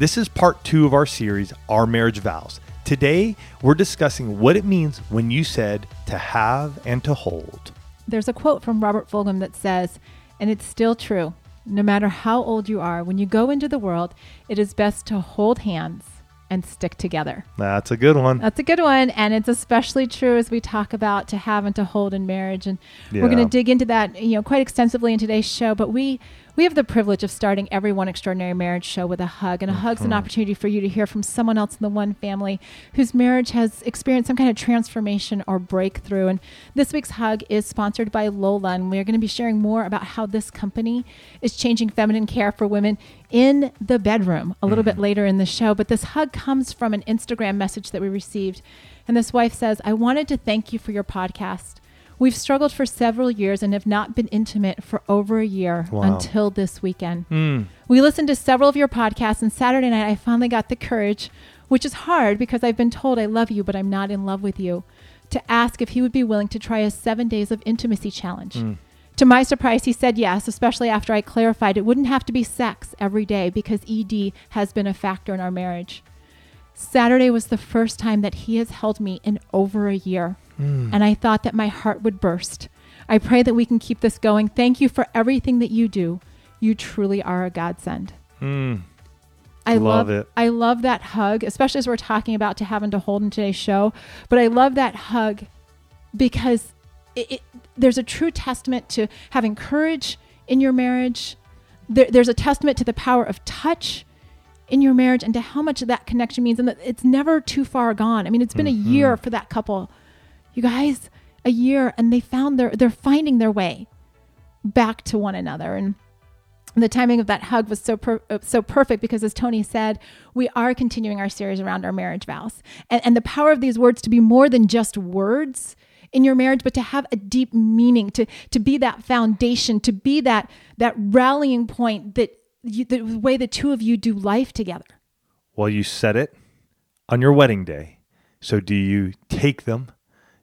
This is part two of our series, Our Marriage Vows. Today, we're discussing what it means when you said to have and to hold. There's a quote from Robert Fulghum that says, and it's still true no matter how old you are, when you go into the world, it is best to hold hands and stick together. That's a good one. That's a good one. And it's especially true as we talk about to have and to hold in marriage. And yeah. we're going to dig into that, you know, quite extensively in today's show. But we we have the privilege of starting every One Extraordinary Marriage show with a hug. And a mm-hmm. hug's an mm-hmm. opportunity for you to hear from someone else in the one family whose marriage has experienced some kind of transformation or breakthrough. And this week's hug is sponsored by Lola. And we're going to be sharing more about how this company is changing feminine care for women in the bedroom a little mm-hmm. bit later in the show. But this hug comes from an Instagram message that we received. And this wife says, I wanted to thank you for your podcast. We've struggled for several years and have not been intimate for over a year wow. until this weekend. Mm. We listened to several of your podcasts, and Saturday night I finally got the courage, which is hard because I've been told I love you, but I'm not in love with you, to ask if he would be willing to try a seven days of intimacy challenge. Mm. To my surprise, he said yes, especially after I clarified it wouldn't have to be sex every day because ED has been a factor in our marriage. Saturday was the first time that he has held me in over a year. Mm. And I thought that my heart would burst. I pray that we can keep this going. Thank you for everything that you do. You truly are a godsend. Mm. I love, love, it. I love that hug, especially as we're talking about to having to hold in today's show. But I love that hug because it, it, there's a true testament to having courage in your marriage. There, there's a testament to the power of touch in your marriage and to how much that connection means, and that it's never too far gone. I mean, it's been mm-hmm. a year for that couple you guys, a year, and they found their, they're finding their way back to one another. And the timing of that hug was so per, uh, so perfect because as Tony said, we are continuing our series around our marriage vows. And, and the power of these words to be more than just words in your marriage, but to have a deep meaning, to to be that foundation, to be that that rallying point that you, the way the two of you do life together. Well, you said it on your wedding day. So do you take them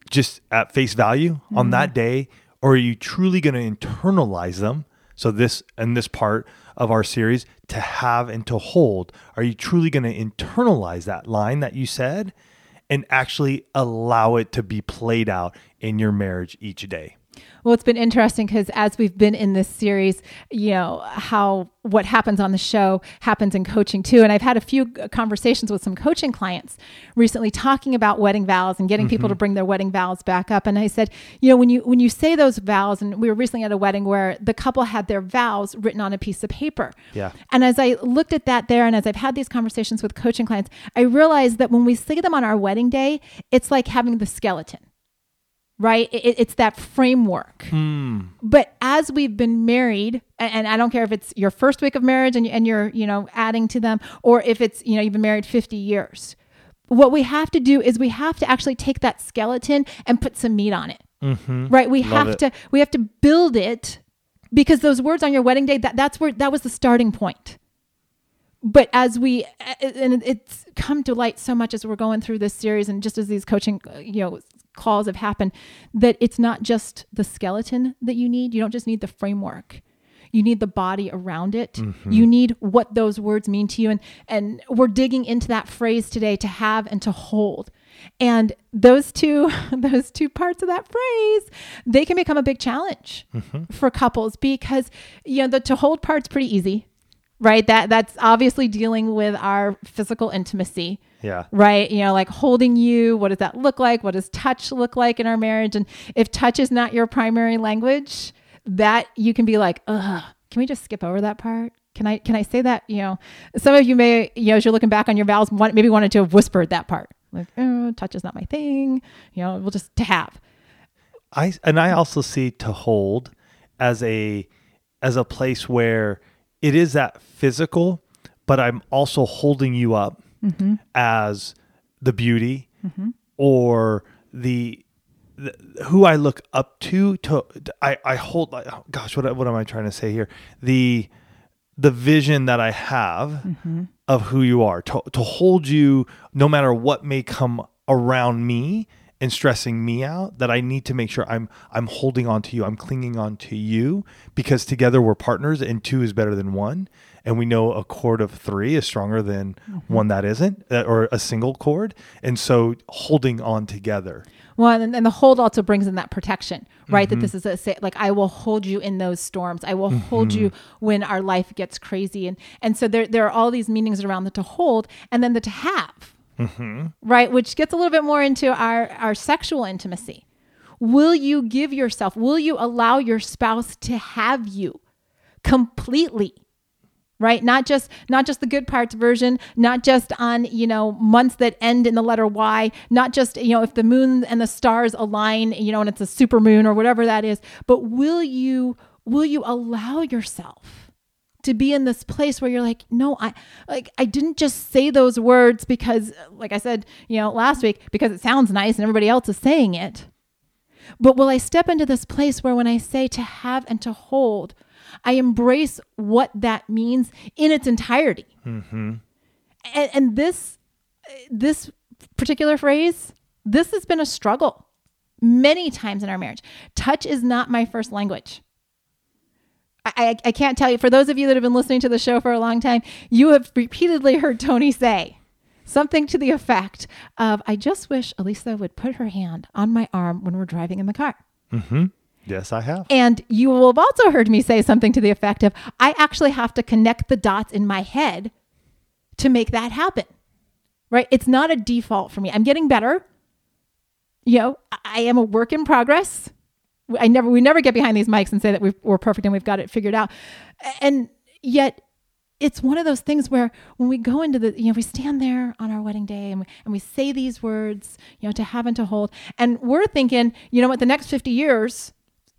just at face value mm-hmm. on that day or are you truly going to internalize them? So this and this part of our series to have and to hold. Are you truly going to internalize that line that you said and actually allow it to be played out in your marriage each day well, it's been interesting because as we've been in this series, you know, how what happens on the show happens in coaching too. And I've had a few conversations with some coaching clients recently talking about wedding vows and getting mm-hmm. people to bring their wedding vows back up. And I said, you know, when you when you say those vows, and we were recently at a wedding where the couple had their vows written on a piece of paper. Yeah. And as I looked at that there, and as I've had these conversations with coaching clients, I realized that when we say them on our wedding day, it's like having the skeleton right? It, it's that framework. Hmm. But as we've been married, and, and, I don't care if it's your first week of marriage and, and you're, you know, adding to them, or if it's, you know, you've been married 50 years, what we have to do is we have to actually take that skeleton and put some meat on it. Mm-hmm. Right? We Love have it. to we have to build it because those words on your wedding day that that's where that was the starting point but as we and it's come to light so much as we're going through this series and just as these coaching you know calls have happened that it's not just the skeleton that you need. You don't just need the framework. You need the body around it. Mm-hmm. You need what those words mean to you. And and we're digging into that phrase today to have and to hold. And those two those two parts of that phrase, they can become a big challenge mm-hmm. for couples because you know the to hold part's pretty easy right that that's obviously dealing with our physical intimacy yeah. Right? You know like holding you what does that look like? What does touch look like in our marriage? And if touch is not your primary language that you can be like ugh can we just skip over that part? Can i can i say that? You know some of you may you know as you're looking back on your vows want, maybe wanted to have whispered that part. Like oh, touch is not my thing. You know we'll just to have. I and i also see to hold as a as a place where it is that physical, but I'm also holding you up mm-hmm. as the beauty mm-hmm. or the, the, who I look up to. To I I hold. Oh gosh, what what am I trying to say here? The the vision that I have mm-hmm. of who you are to to hold you no matter what may come around me and stressing me out that I need to make sure I'm I'm holding on to you. I'm clinging on to you because together we're partners and two is better than one. And we know a cord of three is stronger than mm-hmm. one that isn't, uh, or a single cord. And so holding on together. Well, and, and the hold also brings in that protection, right? Mm-hmm. That this is a say, like I will hold you in those storms. I will mm-hmm. hold you when our life gets crazy, and and so there there are all these meanings around the to hold, and then the to have mm-hmm. right? Which gets a little bit more into our, our sexual intimacy. Will you give yourself, will you allow your spouse to have you completely? Right not just not just the good parts version not just on you know months that end in the letter y not just you know if the moon and the stars align you know and it's a super moon or whatever that is but will you will you allow yourself to be in this place where you're like, no, I like I didn't just say those words because like I said, you know, last week because it sounds nice and everybody else is saying it. But will I step into this place where when I say to have and to hold, I embrace what that means in its entirety. Mm-hmm. And, and this this particular phrase, this has been a struggle many times in our marriage. Touch is not my first language. I, I can't tell you, for those of you that have been listening to the show for a long time, you have repeatedly heard Tony say something to the effect of, I just wish Alisa would put her hand on my arm when we're driving in the car. Mm-hmm. Yes, I have. And you will have also heard me say something to the effect of, I actually have to connect the dots in my head to make that happen. Right? It's not a default for me. I'm getting better. You know, I am a work in progress. I never, we never get behind these mics and say that we are perfect and we've got it figured out. And yet, it's one of those things where when we go into the, you know, we stand there on our wedding day and we, and we say these words, you know, to have and to hold, and we're thinking, you know what, the next 50 years,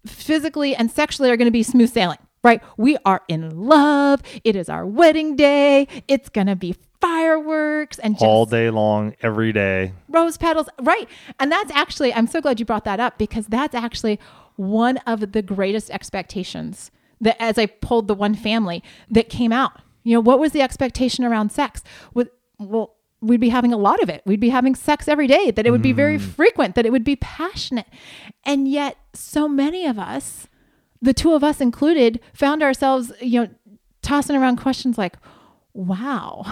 physically and sexually, are going to be smooth sailing right? We are in love. It is our wedding day. It's going to be fireworks and all day long, every day. Rose petals, right? And that's actually, I'm so glad you brought that up because that's actually one of the greatest expectations that as I pulled the one family that came out. You know, what was the expectation around sex? With well, we'd be having a lot of it. We'd be having sex every day, that it would be very mm. frequent, that it would be passionate. And yet so many of us, the two of us included, found ourselves, you know, tossing around questions like, wow,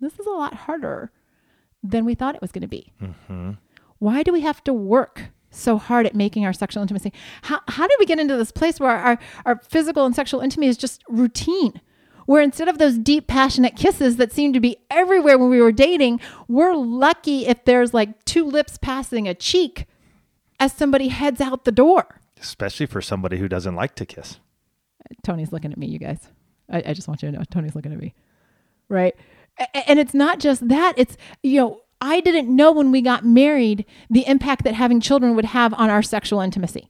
this is a lot harder than we thought it was going to be. Mm-hmm. Why do we have to work so hard at making our sexual intimacy? How, how did we get into this place where our, our physical and sexual intimacy is just routine? Where instead of those deep, passionate kisses that seemed to be everywhere when we were dating, we're lucky if there's like two lips passing a cheek as somebody heads out the door. Especially for somebody who doesn't like to kiss. Tony's looking at me, you guys. I, I just want you to know Tony's looking at me. Right? And it's not just that, it's, you know, I didn't know when we got married the impact that having children would have on our sexual intimacy.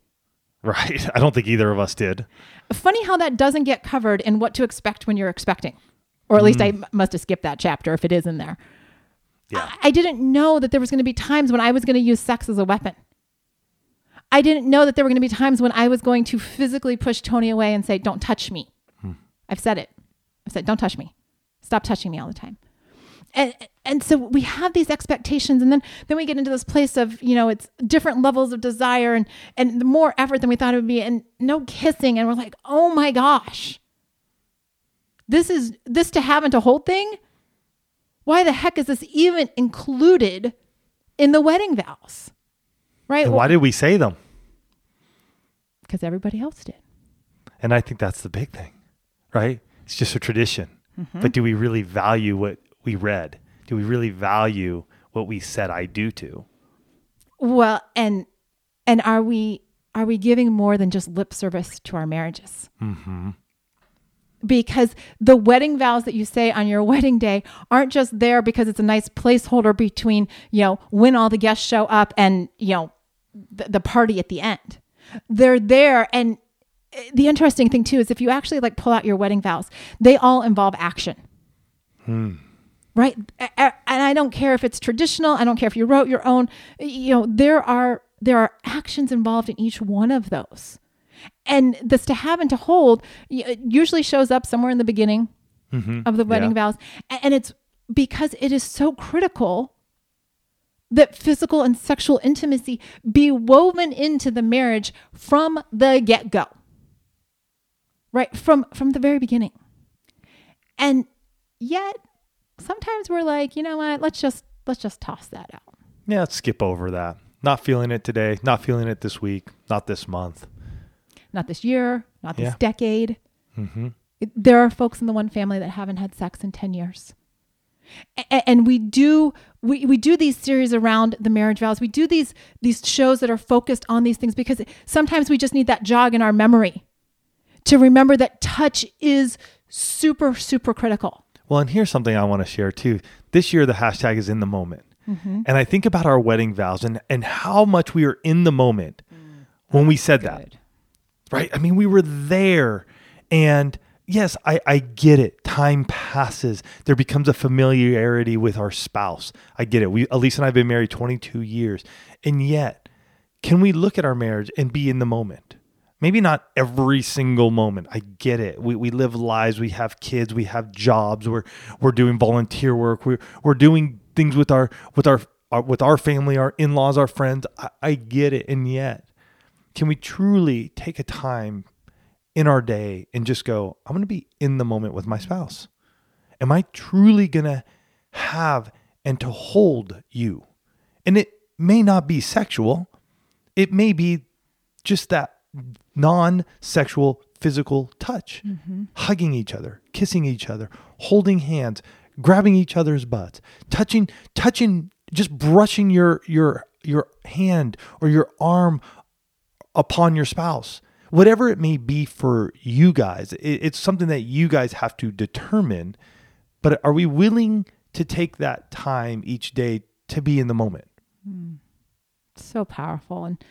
Right. I don't think either of us did. Funny how that doesn't get covered in what to expect when you're expecting. Or at least mm. I must have skipped that chapter if it is in there. Yeah. I, I didn't know that there was going to be times when I was going to use sex as a weapon. I didn't know that there were going to be times when I was going to physically push Tony away and say, Don't touch me. Hmm. I've said it. I've said, Don't touch me. Stop touching me all the time. And, and so we have these expectations and then then we get into this place of you know it's different levels of desire and and more effort than we thought it would be and no kissing and we're like oh my gosh. This is this to have and to hold thing? Why the heck is this even included in the wedding vows? Right? And why did we say them? Because everybody else did. And i think that's the big thing right? It's just a tradition. Mm-hmm. But do we really value what we read? Do we really value what we said I do to? Well, and and are we are we giving more than just lip service to our marriages? Mm-hmm. Because the wedding vows that you say on your wedding day aren't just there because it's a nice placeholder between you know when all the guests show up and you know the, the party at the end. They're there and the interesting thing too is if you actually like pull out your wedding vows, they all involve action. Hmm. Right? And I don't care if it's traditional, I don't care if you wrote your own, you know, there are there are actions involved in each one of those. And this to have and to hold usually shows up somewhere in the beginning mm-hmm. of the wedding yeah. vows. And it's because it is so critical that physical and sexual intimacy be woven into the marriage from the get-go. Right? From from the very beginning. And yet sometimes we're like, you know what? Let's just let's just toss that out. Yeah, let's skip over that. Not feeling it today, not feeling it this week, not this month. Not this year, not this yeah. decade. Mm-hmm. There are folks in the one family that haven't had sex in 10 years and we do we, we do these series around the marriage vows we do these these shows that are focused on these things because sometimes we just need that jog in our memory to remember that touch is super super critical well and here's something i want to share too this year the hashtag is in the moment mm-hmm. and i think about our wedding vows and and how much we are in the moment mm, when we said good. that right i mean we were there and yes, I, I get it. Time passes. There becomes a familiarity with our spouse. I get it. We Elise and I have been married 22 years. And yet, can we look at our marriage and be in the moment? Maybe not every single moment. I get it. We, we live lives. We have kids. We have jobs. We're we're doing volunteer work. We're we're doing things with our with our, our with our family, our in laws, our friends. I, I get it. And yet, can we truly take a time in our day and just go, I'm to be in the moment with my spouse? Am I truly to have and to hold you? And it may not be sexual, it may be just that non sexual physical touch, mm-hmm. hugging each other, kissing each other, holding hands, grabbing each other's butts, touching, touching, just brushing your, your, your hand or your arm upon your spouse whatever it may be for you guys, it, it's something that you guys have to determine. But are we willing to take that time each day to be in the moment? Mm. So powerful. And,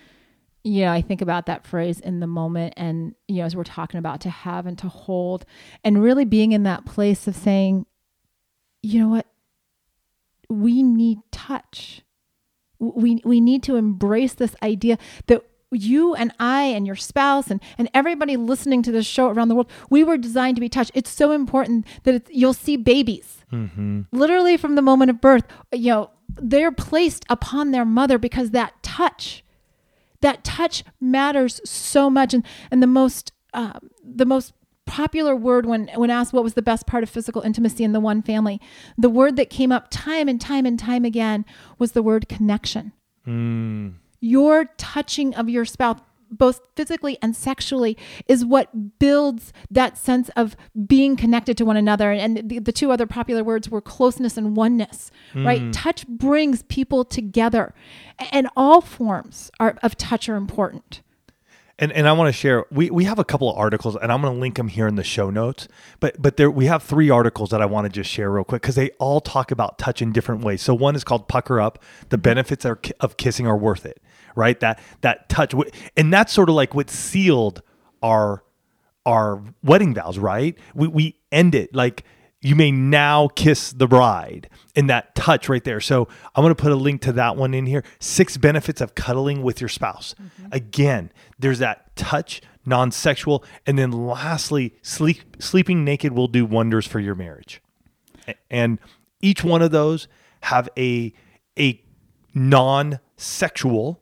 yeah, I think about that phrase in the moment. And, you know, as we're talking about to have and to hold, and really being in that place of saying, you know what? We need touch. We, we need to embrace this idea that you and I and your spouse and, and everybody listening to this show around the world, we were designed to be touched. It's so important that you'll see babies mm-hmm. literally from the moment of birth, you know, they're placed upon their mother because that touch, that touch matters so much. And, and the most, uh, the most popular word when, when asked what was the best part of physical intimacy in the one family, the word that came up time and time and time again was the word connection. Mm your touching of your spouse both physically and sexually is what builds that sense of being connected to one another and the, the two other popular words were closeness and oneness mm. right touch brings people together and all forms are, of touch are important and and I want to share. We we have a couple of articles, and I'm going to link them here in the show notes. But but there we have three articles that I want to just share real quick because they all talk about touch in different ways. So one is called "Pucker Up." The benefits are, of kissing are worth it right? That that touch, and that's sort of like what sealed our our wedding vows, right? We we end it like you may now kiss the bride in that touch right there. So I'm going to put a link to that one in here. Six benefits of cuddling with your spouse. Mm-hmm. Again, there's that touch, non-sexual, and then lastly, sleep sleeping naked will do wonders for your marriage. And each one of those have a a non-sexual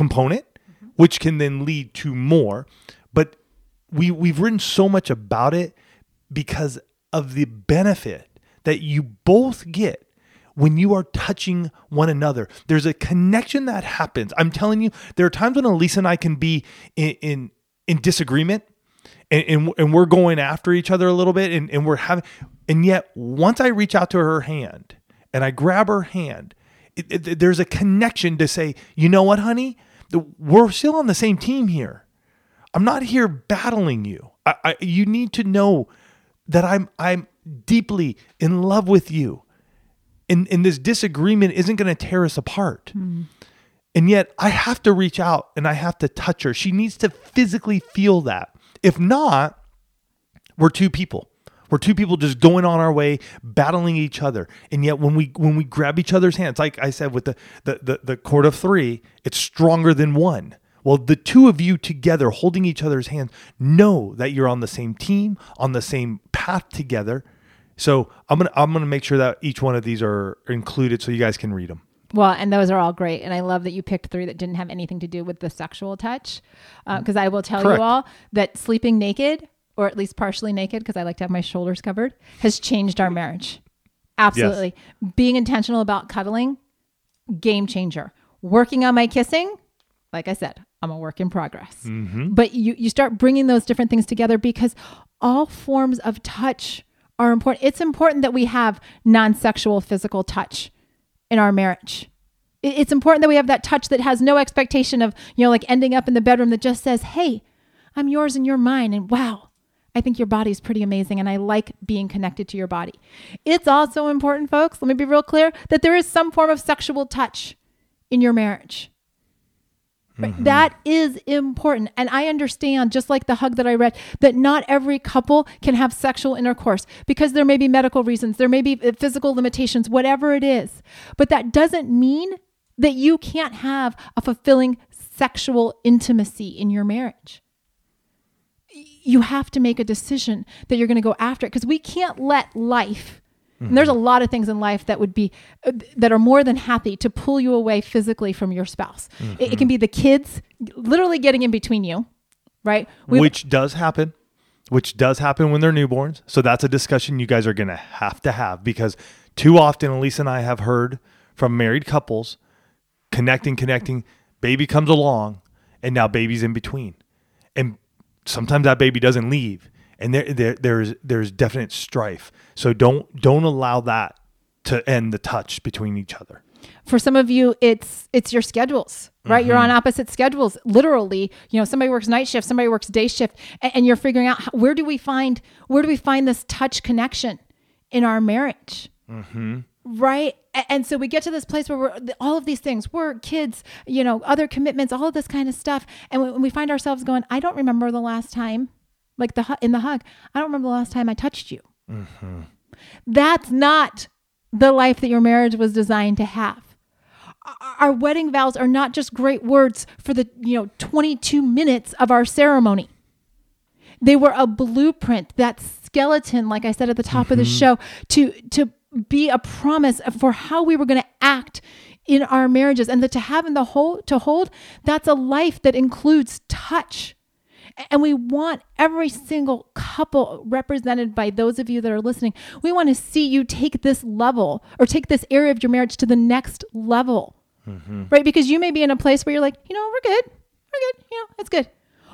component, mm-hmm. which can then lead to more. But we we've written so much about it because of the benefit that you both get when you are touching one another. There's a connection that happens. I'm telling you, there are times when Elise and I can be in in, in disagreement. And, and, and, we're going after each other a little bit and, and we're having and yet once i reach out to her hand and i grab her hand it, it, there's a connection to say, you know what, honey, we're still on the same team here. I'm not here battling you. I, I, you need to know that I'm I'm deeply in love with you, and and this disagreement isn't going to tear us apart. Mm. And yet, I have to reach out and I have to touch her. She needs to physically feel that. If not, we're two people. We're two people just going on our way, battling each other. And yet when we when we grab each other's hands, like I said with the the the, the cord of three, it's stronger than one. Well, the two of you together holding each other's hands know that you're on the same team, on the same path together. So I'm gonna I'm gonna make sure that each one of these are included so you guys can read them. Well, and those are all great, and I love that you picked three that didn't have anything to do with the sexual touch, because uh, I will tell Correct. you all that sleeping naked or at least partially naked because I like to have my shoulders covered has changed our marriage. Absolutely, yes. being intentional about cuddling, game changer. Working on my kissing, like I said, I'm a work in progress. Mm-hmm. But you you start bringing those different things together because all forms of touch are important. It's important that we have non-sexual physical touch in our marriage. It's important that we have that touch that has no expectation of, you know, like ending up in the bedroom that just says, "Hey, I'm yours and you're mine." And wow, I think your body is pretty amazing and I like being connected to your body. It's also important, folks, let me be real clear, that there is some form of sexual touch in your marriage. Mm-hmm. That is important. And I understand, just like the hug that I read, that not every couple can have sexual intercourse because there may be medical reasons, there may be uh, physical limitations, whatever it is. But that doesn't mean that you can't have a fulfilling sexual intimacy in your marriage you have to make a decision that you're going to go after it because we can't let life mm-hmm. and there's a lot of things in life that would be uh, that are more than happy to pull you away physically from your spouse mm-hmm. it, it, can be the kids literally getting in between you right We've, which does happen which does happen when they're newborns so that's a discussion you guys are going to have to have because too often elise and i have heard from married couples connecting connecting baby comes along and now baby's in between and sometimes that baby doesn't leave. And there, there there's there's definite strife. So don't don't allow that to end the touch between each other. For some of you it's it's your schedules right? Mm-hmm. you're on opposite schedules literally. You know somebody works night shift somebody works day shift and, and you're figuring out how, where do we find where do we find this touch connection in our marriage? Mm-hmm. Right and so we get to this place where we're all of these things work kids you know other commitments all of this kind of stuff and when we find ourselves going i don't remember the last time like the in the hug i don't remember the last time i touched you mm-hmm. that's not the life that your marriage was designed to have our wedding vows are not just great words for the you know 22 minutes of our ceremony they were a blueprint that skeleton like i said at the top mm-hmm. of the mm-hmm. show to to be a promise for how we were going to act in our marriages. And that to have in the whole to hold that's a life that includes touch. And we want every single couple represented by those of you that are listening we want to see you take this level or take this area of your marriage to the next level. Mm-hmm. right? Because you may be in a place where you're like you know we're good. We're good. You know it's good.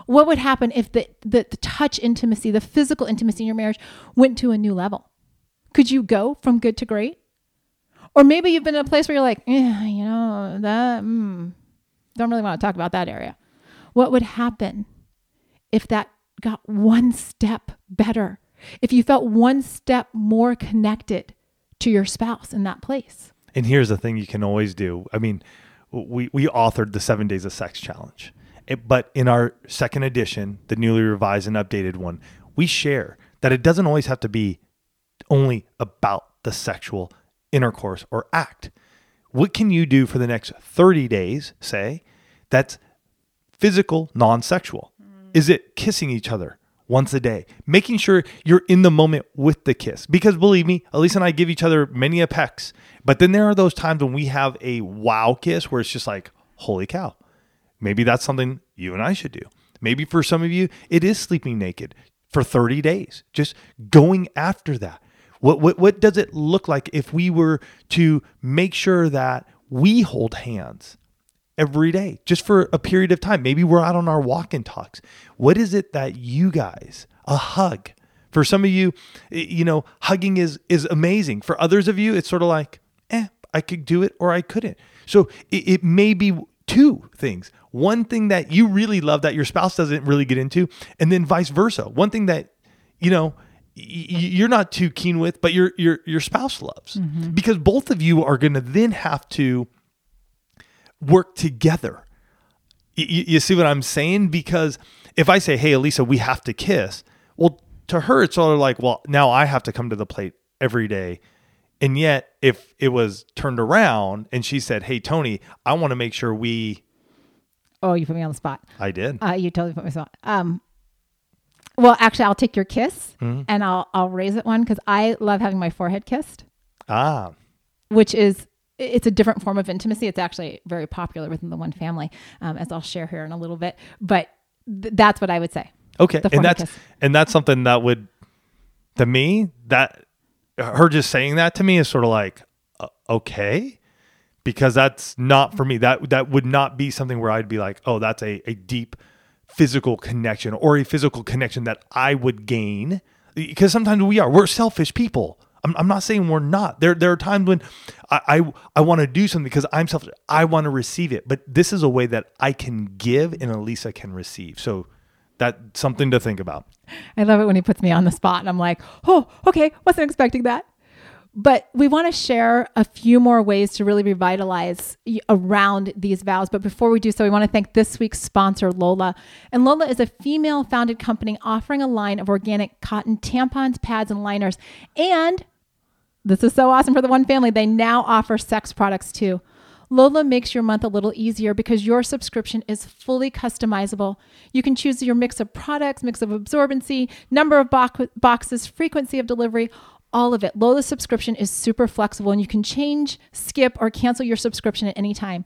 What would happen if the, the, the touch intimacy the physical intimacy in your marriage went to a new level could you go from good to great? Or maybe you've been in a place where you're like, yeah, you know, that, mm, don't really want to talk about that area. What would happen if that got one step better? If you felt one step more connected to your spouse in that place? And here's the thing you can always do. I mean, we, we authored the seven days of sex challenge. It, but in our second edition, the newly revised and updated one, we share that it doesn't always have to be only about the sexual intercourse or act. What can you do for the next 30 days, say, that's physical, non sexual? Mm. Is it kissing each other once a day? Making sure you're in the moment with the kiss. Because believe me, Elise and I give each other many a pecks. But then there are those times when we have a wow kiss where it's just like, holy cow. Maybe that's something you and I should do. Maybe for some of you, it is sleeping naked for 30 days, just going after that. What, what, what does it look like if we were to make sure that we hold hands every day just for a period of time? Maybe we're out on our walk and talks. What is it that you guys, a hug, for some of you, you know, hugging is is amazing. For others of you, it's sort of like, eh, I could do it or I couldn't. So it, it may be two things. One thing that you really love that your spouse doesn't really get into, and then vice versa. One thing that, you know, you're not too keen with, but your your your spouse loves, mm-hmm. because both of you are going to then have to work together. You, you see what I'm saying? Because if I say, "Hey, Alisa, we have to kiss," well, to her, it's sort of like, well, now I have to come to the plate every day. And yet, if it was turned around and she said, Hey, Tony, I want to make sure we. Oh, you put me on the spot. I did. Uh, you totally put me on the spot. Um, well, actually, I'll take your kiss mm-hmm. and I'll I'll raise it one because I love having my forehead kissed. Ah. Which is it's a different form of intimacy. It's actually very popular within the one family, um, as I'll share here in a little bit. But th- that's what I would say. Okay, and that's kiss. and that's something that would, to me, that her just saying that to me is sort of like uh, okay, because that's not for me. That that would not be something where I'd be like, oh, that's a a deep physical connection or a physical connection that I would gain. Because sometimes we are we're selfish people I'm, I'm not saying we're not. There there are times when I I, I want to do something because I'm selfish. I want to receive it, but this is a way that I can give and Alisa can receive. So that's something to think about. I love it when he puts me on the spot and I'm like, oh, okay, wasn't expecting that. But we want to share a few more ways to really revitalize around these vows. But before we do so, we want to thank this week's sponsor, Lola. And Lola is a female founded company offering a line of organic cotton tampons, pads, and liners. And this is so awesome for the one family. They now offer sex products too. Lola makes your month a little easier because your subscription is fully customizable. You can choose your mix of products, mix of absorbency, number of bo- boxes, frequency of delivery, all of it. Lola's subscription is super flexible and you can change, skip, or cancel your subscription at any time.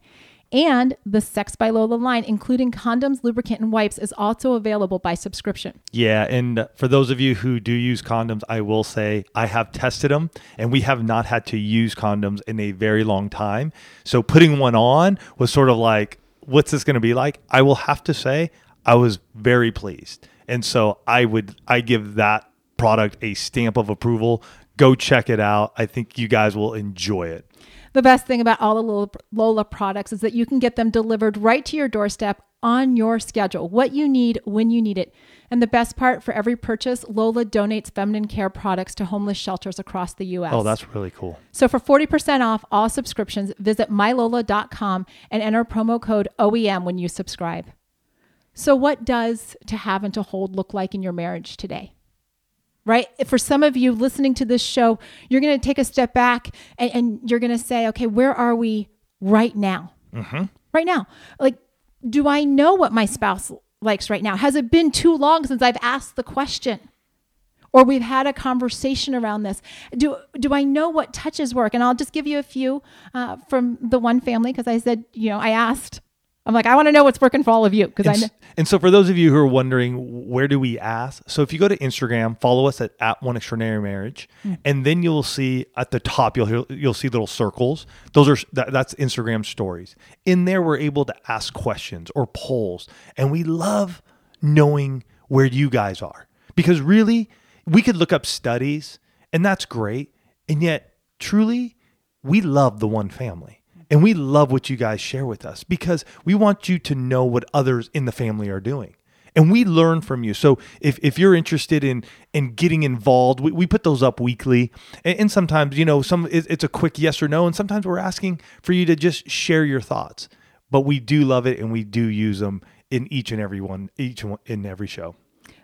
And the Sex by Lola line, including condoms, lubricant, and wipes, is also available by subscription. Yeah. And for those of you who do use condoms, I will say I have tested them and we have not had to use condoms in a very long time. So putting one on was sort of like, what's this going to be like? I will have to say, I was very pleased. And so I would, I give that product a stamp of approval. Go check it out. I think you guys will enjoy it. The best thing about all the Lola products is that you can get them delivered right to your doorstep on your schedule, what you need when you need it. And the best part for every purchase, Lola donates feminine care products to homeless shelters across the US. Oh, that's really cool. So for 40% off all subscriptions, visit mylola.com and enter promo code OEM when you subscribe. So, what does to have and to hold look like in your marriage today? Right? For some of you listening to this show, you're going to take a step back and, and you're going to say, okay, where are we right now? Mm-hmm. Right now. Like, do I know what my spouse likes right now? Has it been too long since I've asked the question? Or we've had a conversation around this. Do do I know what touches work? And I'll just give you a few uh, from the one family because I said, you know, I asked I'm like, I want to know what's working for all of you because I know. And so, for those of you who are wondering, where do we ask? So, if you go to Instagram, follow us at, at One Extraordinary Marriage, mm. and then you'll see at the top, you'll you'll see little circles. Those are that, that's Instagram stories. In there, we're able to ask questions or polls, and we love knowing where you guys are because really, we could look up studies, and that's great, and yet, truly, we love the one family and we love what you guys share with us because we want you to know what others in the family are doing. And we learn from you. So if, if you're interested in in getting involved, we, we put those up weekly. And, and sometimes, you know, some it's a quick yes or no. And sometimes we're asking for you to just share your thoughts. But we do love it and we do use them in each and every one, each one in every show.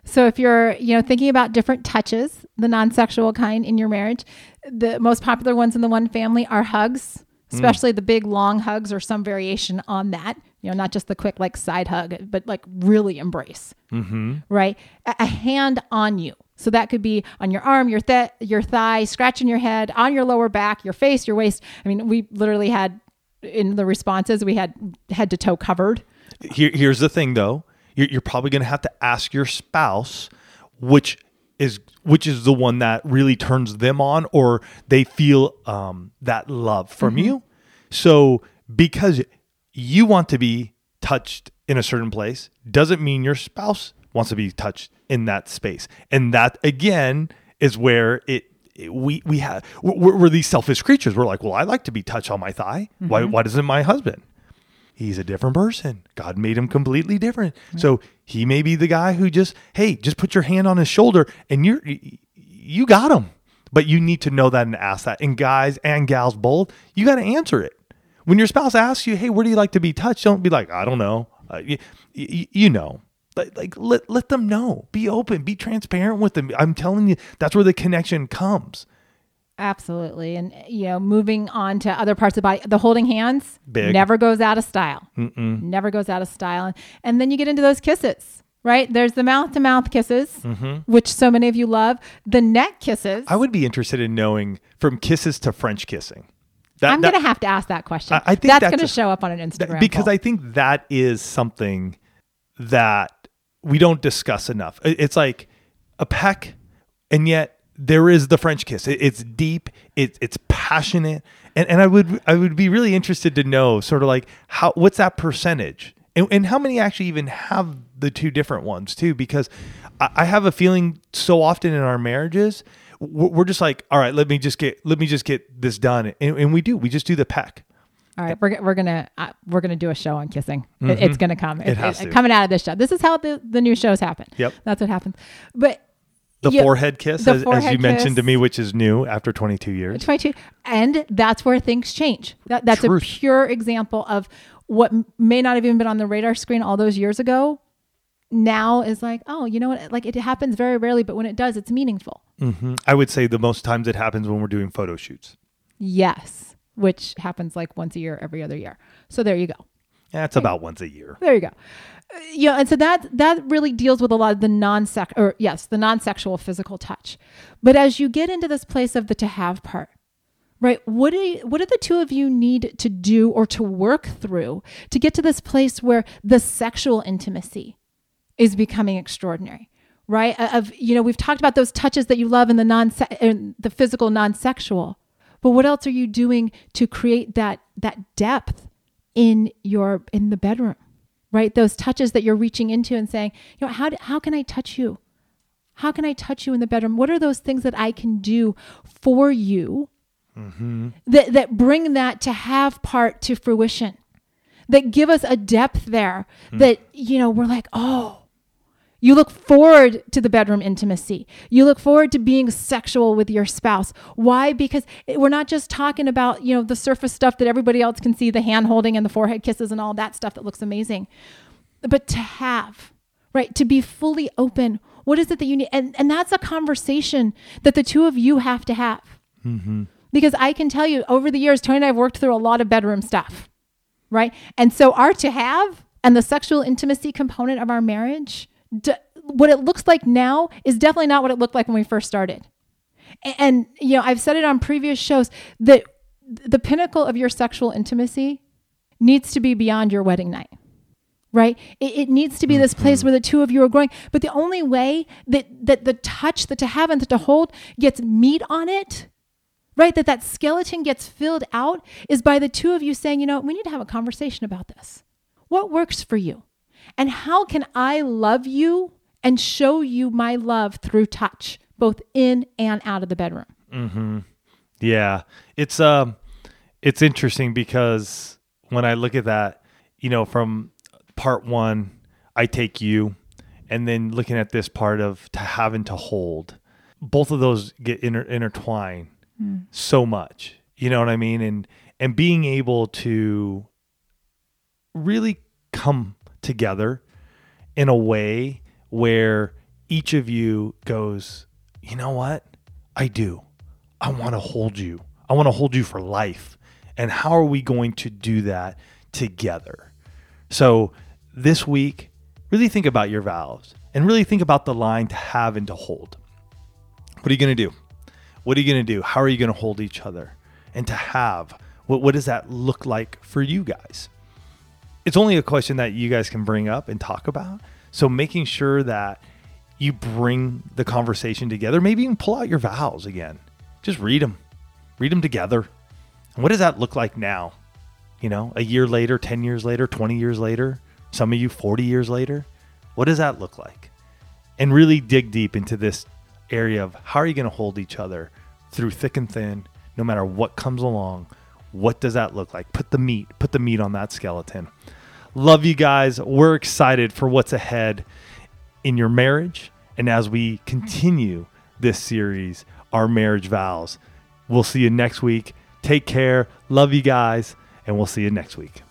So if you're, you know, thinking about different touches, the non-sexual kind in your marriage, the most popular ones in the one family are hugs. Especially mm. the big long hugs or some variation on that. You know, not just the quick like side hug, but like really embrace. Mm-hmm. Right, a, a, hand on you. So that could be on your arm, your th- your thigh, scratching your head, on your lower back, your face, your waist. I mean, we literally had in the responses we had head to toe covered. Here, here's the thing, though. You're, you're probably going to have to ask your spouse which is which is the one that really turns them on or they feel um, that love from mm-hmm. you so because you want to be touched in a certain place doesn't mean your spouse wants to be touched in that space and that again is where it we we have we're, we're, these selfish creatures. We're like, well, I like to be touched on my thigh. Mm-hmm. Why why doesn't my husband? He's a different person. God made him completely different. So he may be the guy who just, hey, just put your hand on his shoulder and you're, you got him. But you need to know that and ask that. And guys and gals both, you got to answer it. When your spouse asks you, hey, where do you like to be touched? Don't be like, I don't know. Uh, you, you, you know. like, like let, let them know be open be transparent with them i'm telling you that's where the connection comes Absolutely. And, eh, you know, moving on to other parts of the body, the holding hands Big. never goes out of style. Mm-mm. Never goes out of style. And then you get into those kisses, right? There's the mouth to mouth kisses, mm-hmm. which so many of you love, the neck kisses. i would be interested in knowing from kisses to french kissing that, I'm that- going to have to ask that question. I- I think that's, that's going to show up on an Instagram. because poll. I think that is something that we don't discuss enough. It's like a peck, and yet there is the French kiss. It- It's deep. It, it's passionate, and and I would I would be really interested to know sort of like how what's that percentage, and, and how many actually even have the two different ones too? Because I, I have a feeling so often in our marriages. We're just like, all right, let me just get, let me just get this done, and, and we do. We just do the peck. All right, we're, we're gonna uh, we're gonna do a show on kissing. It, it's gonna come. Mm-hmm. It has to. coming out of this show. This is how the, the new shows happen. Yep. that's what happens. But The Yeah, forehead kiss, the as, as you forehead mentioned to me, which is new after 22 years. 22 and that's where things change that, that's Truth. a pure example of what may not have even been on the radar screen all those years ago now is like oh you know what like it happens very rarely but when it does it's meaningful hmm I would say the most times it happens when we're doing photo shoots. yes which happens like once a year every other year so there you go That's about once a year. there you go yeah and so that that really deals with a lot of the non-sex or yes the non-sexual physical touch. But as you get into this place of the to have part right what do you, what do the two of you need to do or to work through to get to this place where the sexual intimacy is becoming extraordinary right? Uh, of you know we've talked about those touches that you love in the non in the physical non-sexual. But what else are you doing to create that that depth in your in the bedroom right? Those touches that you're reaching into and saying you know how do, how can i touch you? How can i touch you in the bedroom? What are those things that i can do for you mm-hmm. that that bring that to have part to fruition that give us a depth there hmm. that you know we're like oh you look forward to the bedroom intimacy. You look forward to being sexual with your spouse. Why? Because we're not just talking about, you know, the surface stuff that everybody else can see, the hand holding and the forehead kisses and all that stuff that looks amazing. But to have, right? To be fully open. What is it that you need? And and that's a conversation that the two of you have to have. Mm-hmm. Because I can tell you over the years, Tony and I have worked through a lot of bedroom stuff. Right. And so our to have and the sexual intimacy component of our marriage, d- what it looks like now is definitely not what it looked like when we first started. A- And, you know, I've said it on previous shows that the pinnacle of your sexual intimacy needs to be beyond your wedding night. Right? It, it needs to be this place where the two of you are growing. But the only way that, that the touch, that to have and the to hold gets meat on it right that that skeleton gets filled out is by the two of you saying you know we need to have a conversation about this what works for you and how can i love you and show you my love through touch both in and out of the bedroom Yeah, it's um, it's interesting because when I look at that, you know, from part one, I take you, and then looking at this part of to having to hold, both of those get inter- intertwined so much. You know what I mean? And and being able to really come together in a way where each of you goes, you know what? I do. I want to hold you. I want to hold you for life. And how are we going to do that together? So this week, really think about your vows and really think about the line to have and to hold. What are you going to do? What are you going to do? How are you going to hold each other? And to have, what, what does that look like for you guys? It's only a question that you guys can bring up and talk about. So making sure that you bring the conversation together, maybe even pull out your vows again. Just read them, read them together. And what does that look like now? You know, a year later, 10 years later, 20 years later, some of you 40 years later. What does that look like? And really dig deep into this area of how are you going to hold each other through thick and thin, no matter what comes along. What does that look like? Put the meat, put the meat on that skeleton. Love you guys. We're excited for what's ahead in your marriage. And as we continue this series, our marriage vows, we'll see you next week. Take care. Love you guys. And we'll see you next week.